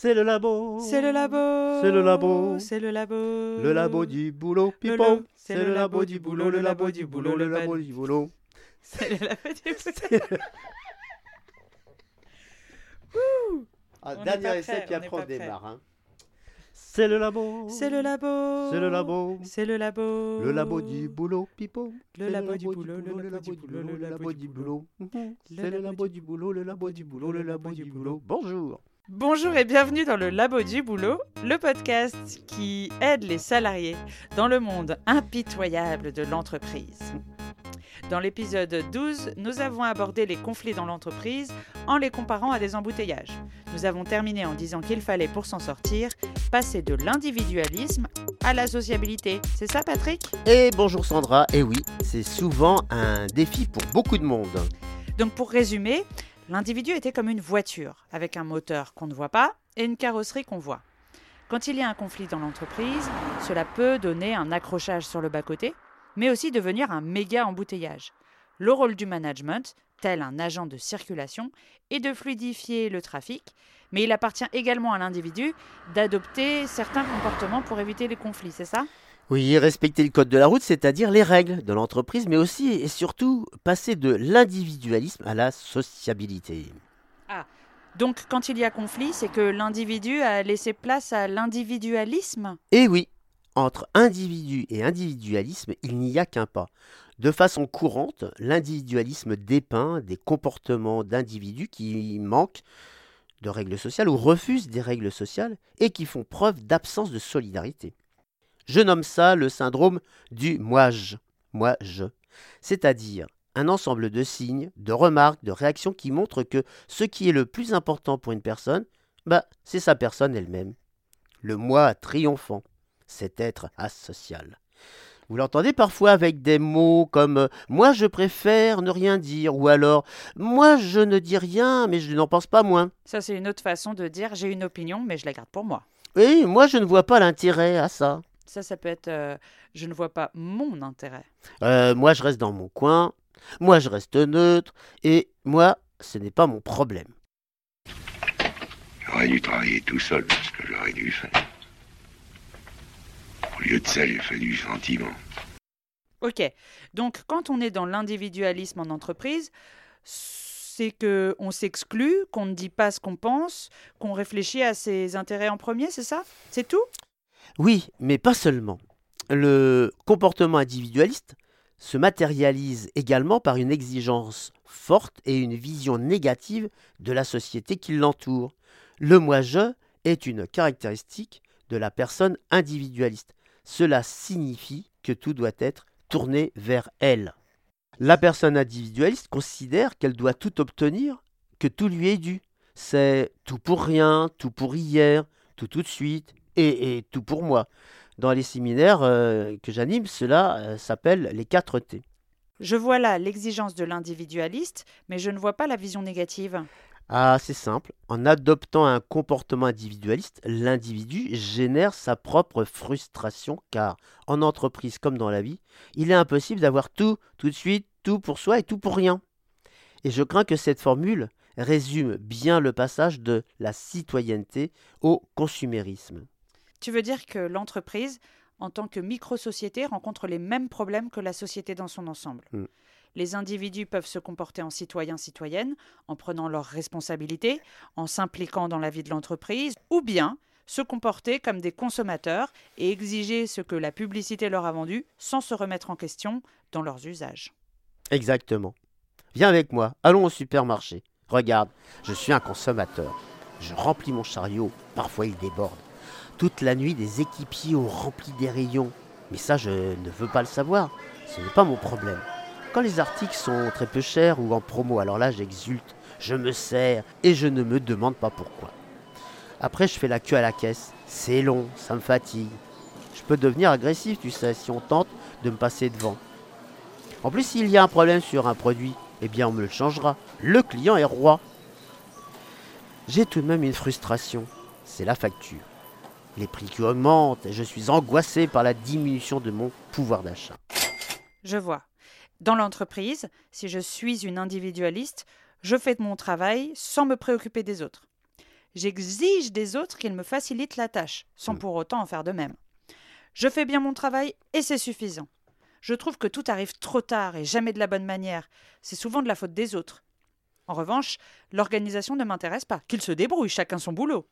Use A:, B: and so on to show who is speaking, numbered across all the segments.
A: C'est le labo.
B: C'est le labo.
A: C'est le labo.
B: C'est le labo.
A: Le labo du boulot, pipo. C'est le labo du boulot, le labo du boulot, le labo du boulot.
B: C'est le labo du boulot.
A: Ah, dernier essai, puis après on démarre. hein. C'est le labo.
B: C'est le labo.
A: C'est le labo.
B: C'est le labo.
A: Le labo du boulot, pipo.
B: Le labo du boulot, le labo du boulot, le labo du boulot.
A: Mhm. C'est le labo du boulot, le labo du boulot, le labo du boulot. Bonjour.
B: Bonjour et bienvenue dans le Labo du Boulot, le podcast qui aide les salariés dans le monde impitoyable de l'entreprise. Dans l'épisode 12, nous avons abordé les conflits dans l'entreprise en les comparant à des embouteillages. Nous avons terminé en disant qu'il fallait, pour s'en sortir, passer de l'individualisme à la sociabilité. C'est ça, Patrick?
A: Et bonjour Sandra. Et oui, c'est souvent un défi pour beaucoup de monde.
B: Donc pour résumer, l'individu était comme une voiture, avec un moteur qu'on ne voit pas et une carrosserie qu'on voit. Quand il y a un conflit dans l'entreprise, cela peut donner un accrochage sur le bas-côté, mais aussi devenir un méga embouteillage. Le rôle du management, tel un agent de circulation, est de fluidifier le trafic, mais il appartient également à l'individu d'adopter certains comportements pour éviter les conflits, c'est ça?
A: Oui, respecter le code de la route, c'est-à-dire les règles de l'entreprise, mais aussi et surtout passer de l'individualisme à la sociabilité.
B: Donc quand il y a conflit, c'est que l'individu a laissé place à l'individualisme?
A: Et oui, entre individu et individualisme, il n'y a qu'un pas. De façon courante, l'individualisme dépeint des comportements d'individus qui manquent de règles sociales ou refusent des règles sociales et qui font preuve d'absence de solidarité. Je nomme ça le syndrome du moi-je, moi-je, c'est-à-dire un ensemble de signes, de remarques, de réactions qui montrent que ce qui est le plus important pour une personne, bah, c'est sa personne elle-même. Le moi triomphant cet être asocial. Vous l'entendez parfois avec des mots comme euh, moi je préfère ne rien dire ou alors moi je ne dis rien mais je n'en pense pas moins.
B: Ça, c'est une autre façon de dire j'ai une opinion, mais je la garde pour moi.
A: Oui, moi je ne vois pas l'intérêt à ça.
B: Ça, ça peut être euh, je ne vois pas mon intérêt.
A: Euh, moi je reste dans mon coin, moi je reste neutre et moi ce n'est pas mon problème.
C: J'aurais dû travailler tout seul, ce que j'aurais dû faire. Au lieu de ça, j'ai fait du sentiment.
B: Ok, donc quand on est dans l'individualisme en entreprise, c'est que on s'exclut, qu'on ne dit pas ce qu'on pense, qu'on réfléchit à ses intérêts en premier, c'est ça? C'est tout?
A: Oui, mais pas seulement. Le comportement individualiste se matérialise également par une exigence forte et une vision négative de la société qui l'entoure. Le moi-je est une caractéristique de la personne individualiste. Cela signifie que tout doit être tourné vers elle. La personne individualiste considère qu'elle doit tout obtenir, que tout lui est dû. C'est tout pour rien, tout pour hier, tout tout de suite et, et tout pour moi. Dans les séminaires euh, que j'anime, cela euh, s'appelle les 4 T.
B: Je vois là l'exigence de l'individualiste, mais je ne vois pas la vision négative.
A: Ah, c'est simple. En adoptant un comportement individualiste, l'individu génère sa propre frustration car, en entreprise comme dans la vie, il est impossible d'avoir tout, tout de suite, tout pour soi et tout pour rien. Et je crains que cette formule résume bien le passage de la citoyenneté au consumérisme.
B: Tu veux dire que l'entreprise, en tant que micro-société, rencontre les mêmes problèmes que la société dans son ensemble?
A: Mm.
B: Les individus peuvent se comporter en citoyens-citoyennes, en prenant leurs responsabilités, en s'impliquant dans la vie de l'entreprise, ou bien se comporter comme des consommateurs et exiger ce que la publicité leur a vendu sans se remettre en question dans leurs usages.
A: Exactement. Viens avec moi, allons au supermarché. Regarde, je suis un consommateur. Je remplis mon chariot, parfois il déborde. Toute la nuit, des équipiers ont rempli des rayons. Mais ça, je ne veux pas le savoir. Ce n'est pas mon problème. Quand les articles sont très peu chers ou en promo, alors là, j'exulte, je me sers et je ne me demande pas pourquoi. Après, je fais la queue à la caisse. C'est long, ça me fatigue. Je peux devenir agressif, tu sais, si on tente de me passer devant. En plus, s'il y a un problème sur un produit, eh bien, on me le changera. Le client est roi. J'ai tout de même une frustration. C'est la facture. Les prix qui augmentent et je suis angoissé par la diminution de mon pouvoir d'achat.
B: Je vois. Dans l'entreprise, si je suis une individualiste, je fais mon travail sans me préoccuper des autres. J'exige des autres qu'ils me facilitent la tâche, sans
A: Mm.
B: pour autant en faire de même. Je fais bien mon travail et c'est suffisant. Je trouve que tout arrive trop tard et jamais de la bonne manière. C'est souvent de la faute des autres. En revanche, l'organisation ne m'intéresse pas. Qu'ils se débrouillent, chacun son boulot.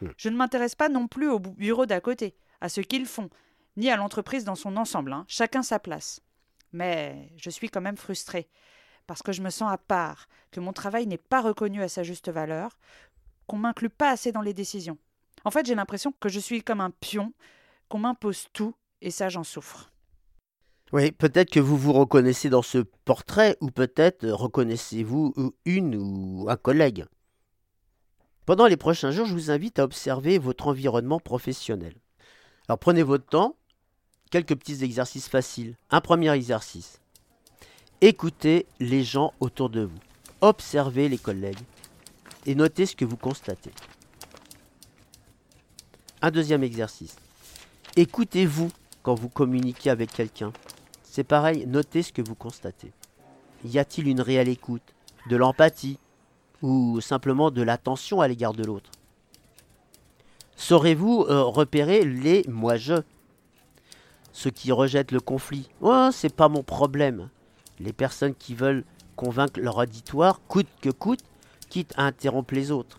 A: Mm.
B: Je ne m'intéresse pas non plus au bu- bureau d'à côté, à ce qu'ils font, ni à l'entreprise dans son ensemble, hein. chacun sa place. Mais je suis quand même frustrée, parce que je me sens à part, que mon travail n'est pas reconnu à sa juste valeur, qu'on m'inclut pas assez dans les décisions. En fait, j'ai l'impression que je suis comme un pion, qu'on m'impose tout, et ça j'en souffre.
A: Oui, peut-être que vous vous reconnaissez dans ce portrait, ou peut-être reconnaissez-vous ou- une ou un collègue. Pendant les prochains jours, je vous invite à observer votre environnement professionnel. Alors prenez votre temps, quelques petits exercices faciles. Un premier exercice. Écoutez les gens autour de vous. Observez les collègues et notez ce que vous constatez. Un deuxième exercice. Écoutez-vous quand vous communiquez avec quelqu'un. C'est pareil, notez ce que vous constatez. Y a-t-il une réelle écoute, de l'empathie? Ou simplement de l'attention à l'égard de l'autre Saurez-vous euh, repérer les moi-je Ceux qui rejettent le conflit? Oh, c'est pas mon problème. Les personnes qui veulent convaincre leur auditoire coûte que coûte, quitte à interrompre les autres.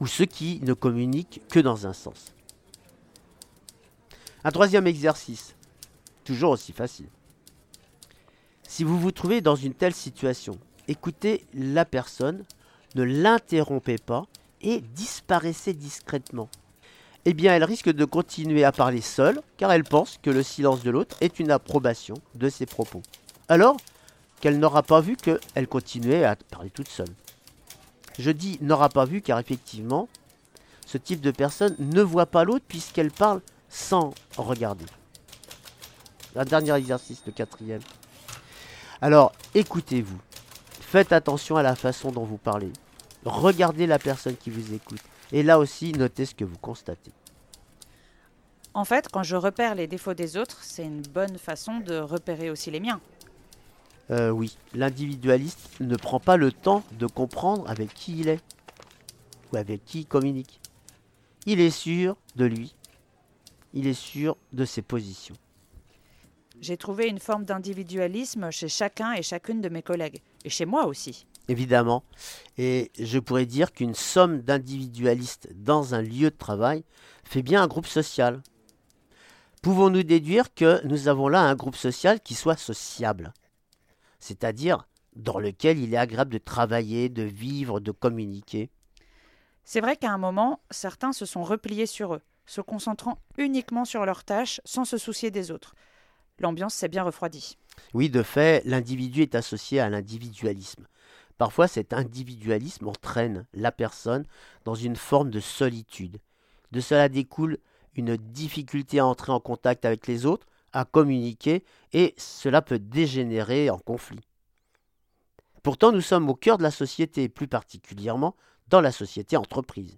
A: Ou ceux qui ne communiquent que dans un sens. Un troisième exercice, toujours aussi facile. Si vous vous trouvez dans une telle situation, écoutez la personne, ne l'interrompez pas et disparaissez discrètement. Eh bien, elle risque de continuer à parler seule, car elle pense que le silence de l'autre est une approbation de ses propos. Alors qu'elle n'aura pas vu qu'elle continuait à parler toute seule. Je dis n'aura pas vu car effectivement, ce type de personne ne voit pas l'autre puisqu'elle parle sans regarder. Un dernier exercice, le quatrième. Alors, écoutez-vous. Faites attention à la façon dont vous parlez. Regardez la personne qui vous écoute. Et là aussi, notez ce que vous constatez.
B: En fait, quand je repère les défauts des autres, c'est une bonne façon de repérer aussi les miens.
A: Euh, oui, l'individualiste ne prend pas le temps de comprendre avec qui il est ou avec qui il communique. Il est sûr de lui. Il est sûr de ses positions.
B: J'ai trouvé une forme d'individualisme chez chacun et chacune de mes collègues, et chez moi aussi.
A: évidemment. Et je pourrais dire qu'une somme d'individualistes dans un lieu de travail fait bien un groupe social. Pouvons-nous déduire que nous avons là un groupe social qui soit sociable, c'est-à-dire dans lequel il est agréable de travailler, de vivre, de communiquer
B: C'est vrai qu'à un moment, certains se sont repliés sur eux, se concentrant uniquement sur leurs tâches sans se soucier des autres. L'ambiance s'est bien refroidie.
A: Oui, de fait, l'individu est associé à l'individualisme. Parfois, cet individualisme entraîne la personne dans une forme de solitude. De cela découle une difficulté à entrer en contact avec les autres, à communiquer, et cela peut dégénérer en conflit. Pourtant, nous sommes au cœur de la société, plus particulièrement dans la société entreprise.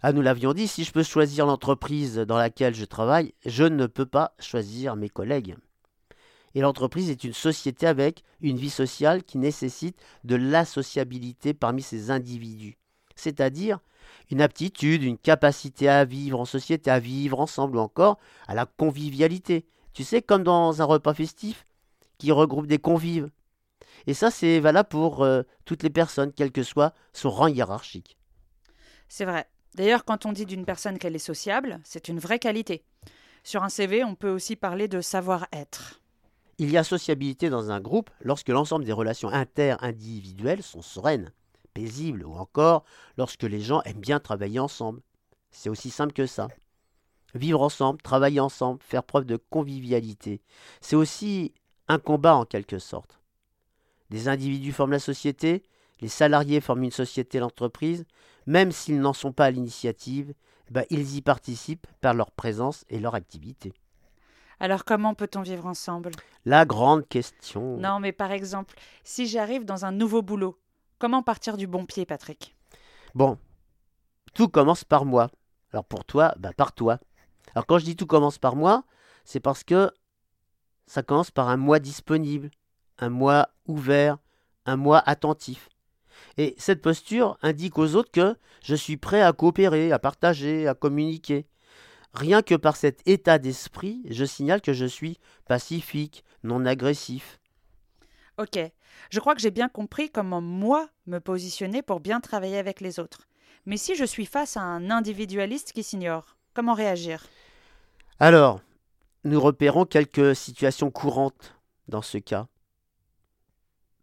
A: Ah, nous l'avions dit, si je peux choisir l'entreprise dans laquelle je travaille, je ne peux pas choisir mes collègues. Et l'entreprise est une société avec une vie sociale qui nécessite de l'associabilité parmi ses individus, c'est-à-dire une aptitude, une capacité à vivre en société, à vivre ensemble ou encore à la convivialité. Tu sais, comme dans un repas festif qui regroupe des convives. Et ça, c'est valable pour euh, toutes les personnes, quel que soit son rang hiérarchique.
B: C'est vrai. D'ailleurs, quand on dit d'une personne qu'elle est sociable, c'est une vraie qualité. Sur un CV, on peut aussi parler de savoir-être.
A: Il y a sociabilité dans un groupe lorsque l'ensemble des relations inter-individuelles sont sereines, paisibles ou encore lorsque les gens aiment bien travailler ensemble. C'est aussi simple que ça. Vivre ensemble, travailler ensemble, faire preuve de convivialité, c'est aussi un combat en quelque sorte. Des individus forment la société, les salariés forment une société, l'entreprise, même s'ils n'en sont pas à l'initiative, ben, ils y participent par leur présence et leur activité.
B: Alors comment peut-on vivre ensemble?
A: La grande question.
B: Non, mais par exemple, si j'arrive dans un nouveau boulot, comment partir du bon pied, Patrick?
A: Bon, tout commence par moi. Alors pour toi, bah par toi. Alors quand je dis tout commence par moi, c'est parce que ça commence par un moi disponible, un moi ouvert, un moi attentif. Et cette posture indique aux autres que je suis prêt à coopérer, à partager, à communiquer. Rien que par cet état d'esprit, je signale que je suis pacifique, non agressif.
B: Ok, je crois que j'ai bien compris comment moi me positionner pour bien travailler avec les autres. Mais si je suis face à un individualiste qui s'ignore, comment réagir?
A: Alors, nous repérons quelques situations courantes dans ce cas.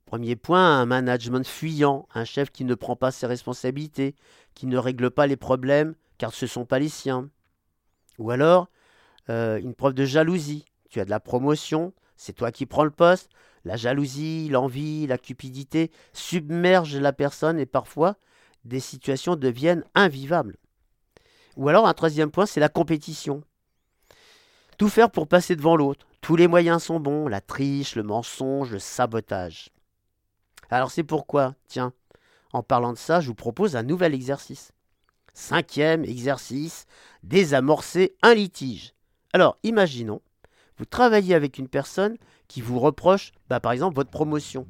A: Premier point, un management fuyant, un chef qui ne prend pas ses responsabilités, qui ne règle pas les problèmes car ce ne sont pas les siens. Ou alors, euh, une preuve de jalousie. Tu as de la promotion, c'est toi qui prends le poste. La jalousie, l'envie, la cupidité submergent la personne et parfois des situations deviennent invivables. Ou alors un troisième point, c'est la compétition. Tout faire pour passer devant l'autre. Tous les moyens sont bons, la triche, le mensonge, le sabotage. Alors c'est pourquoi, tiens, en parlant de ça, je vous propose un nouvel exercice. Cinquième exercice, désamorcer un litige. Alors, imaginons, vous travaillez avec une personne qui vous reproche, bah, par exemple, votre promotion.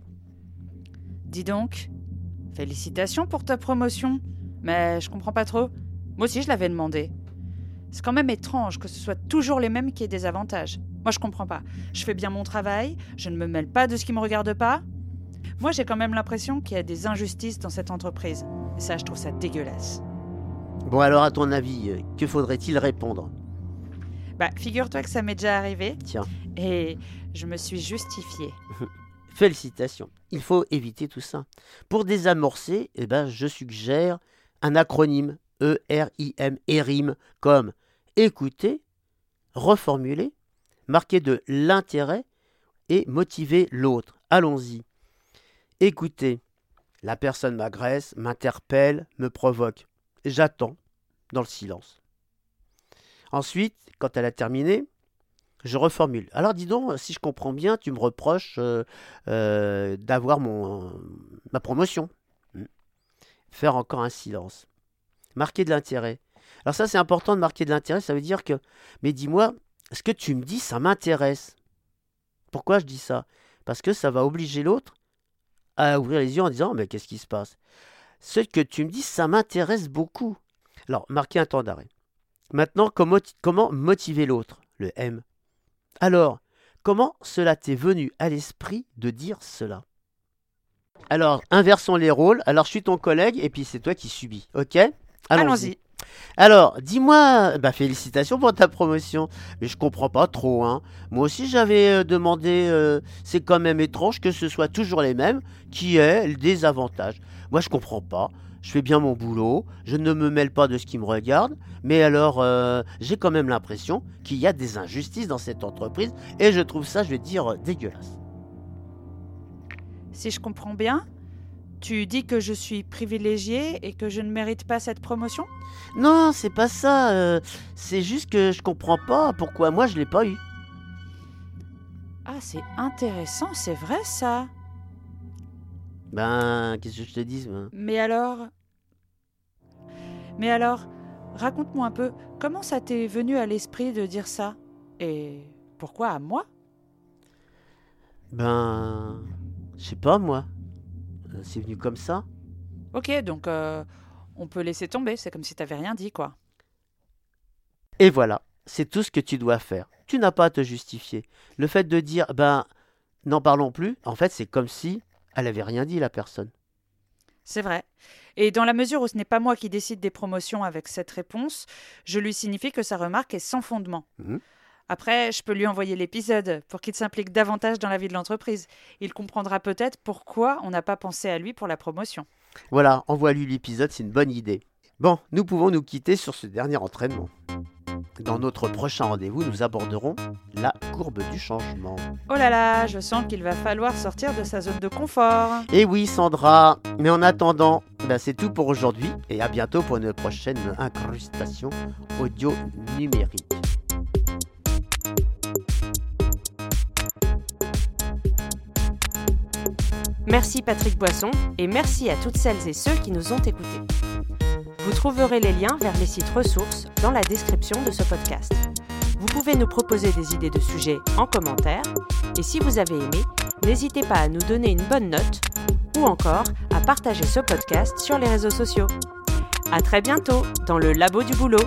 B: Dis donc, félicitations pour ta promotion. Mais je comprends pas trop. Moi aussi, je l'avais demandé. C'est quand même étrange que ce soit toujours les mêmes qui aient des avantages. Moi, je comprends pas. Je fais bien mon travail, je ne me mêle pas de ce qui me regarde pas. Moi, j'ai quand même l'impression qu'il y a des injustices dans cette entreprise. Et ça, je trouve ça dégueulasse.
A: Bon, alors, à ton avis, euh, que faudrait-il répondre?
B: Bah, figure-toi que ça m'est déjà arrivé.
A: Tiens,
B: Et je me suis justifiée.
A: félicitations. Il faut éviter tout ça. Pour désamorcer, eh ben, je suggère un acronyme E-R-I-M, ERIM, comme écouter, reformuler, marquer de l'intérêt et motiver l'autre. Allons-y. Écoutez. La personne m'agresse, m'interpelle, me provoque. J'attends dans le silence. Ensuite, quand elle a terminé, je reformule. Alors dis donc, si je comprends bien, tu me reproches euh, euh, d'avoir ma promotion. Hmm. Faire encore un silence. Marquer de l'intérêt. Alors ça, c'est important de marquer de l'intérêt. Ça veut dire que, mais dis-moi, ce que tu me dis, ça m'intéresse. Pourquoi je dis ça? Parce que ça va obliger l'autre à ouvrir les yeux en disant, mais qu'est-ce qui se passe? Ce que tu me dis, ça m'intéresse beaucoup. Alors, marquer un temps d'arrêt. Maintenant, comment, comment motiver l'autre? Le M. Alors, comment cela t'est venu à l'esprit de dire cela? Alors, inversons les rôles. Alors, je suis ton collègue et puis c'est toi qui subis. Ok?
B: Allons-y.
A: Alors, dis-moi, bah félicitations pour ta promotion, mais je comprends pas trop. Hein. Moi aussi, j'avais euh, demandé. euh, c'est quand même étrange que ce soit toujours les mêmes qui aient le désavantage. Moi, je comprends pas. Je fais bien mon boulot, je ne me mêle pas de ce qui me regarde, mais alors euh, j'ai quand même l'impression qu'il y a des injustices dans cette entreprise et je trouve ça, je vais dire, dégueulasse.
B: Si je comprends bien, tu dis que je suis privilégiée et que je ne mérite pas cette promotion?
A: Non, c'est pas ça. euh, c'est juste que je comprends pas pourquoi moi je l'ai pas eu.
B: Ah, c'est intéressant, c'est vrai ça.
A: Ben, qu'est-ce que je te dis moi?
B: Mais alors? Mais alors, raconte-moi un peu, comment ça t'est venu à l'esprit de dire ça? Et pourquoi à moi?
A: Ben, je sais pas moi. Euh, C'est venu comme ça.
B: Ok, donc euh, on peut laisser tomber, c'est comme si t'avais rien dit, quoi.
A: Et voilà, c'est tout ce que tu dois faire. Tu n'as pas à te justifier. Le fait de dire, ben, n'en parlons plus, en fait, c'est comme si elle avait rien dit, la personne.
B: C'est vrai. Et dans la mesure où ce n'est pas moi qui décide des promotions avec cette réponse, je lui signifie que sa remarque est sans fondement.
A: Mhm.
B: Après, je peux lui envoyer l'épisode pour qu'il s'implique davantage dans la vie de l'entreprise. Il comprendra peut-être pourquoi on n'a pas pensé à lui pour la promotion.
A: Voilà, envoie-lui l'épisode, c'est une bonne idée. Bon, nous pouvons nous quitter sur ce dernier entraînement. Dans notre prochain rendez-vous, nous aborderons la courbe du changement.
B: Oh là là, je sens qu'il va falloir sortir de sa zone de confort.
A: Et oui, Sandra, mais en attendant, ben, c'est tout pour aujourd'hui et à bientôt pour une prochaine incrustation audio numérique.
D: Merci Patrick Boisson et merci à toutes celles et ceux qui nous ont écoutés. Vous trouverez les liens vers les sites ressources dans la description de ce podcast. Vous pouvez nous proposer des idées de sujets en commentaire et si vous avez aimé, n'hésitez pas à nous donner une bonne note
B: ou encore à partager ce podcast sur les réseaux sociaux. À très bientôt dans le labo du boulot.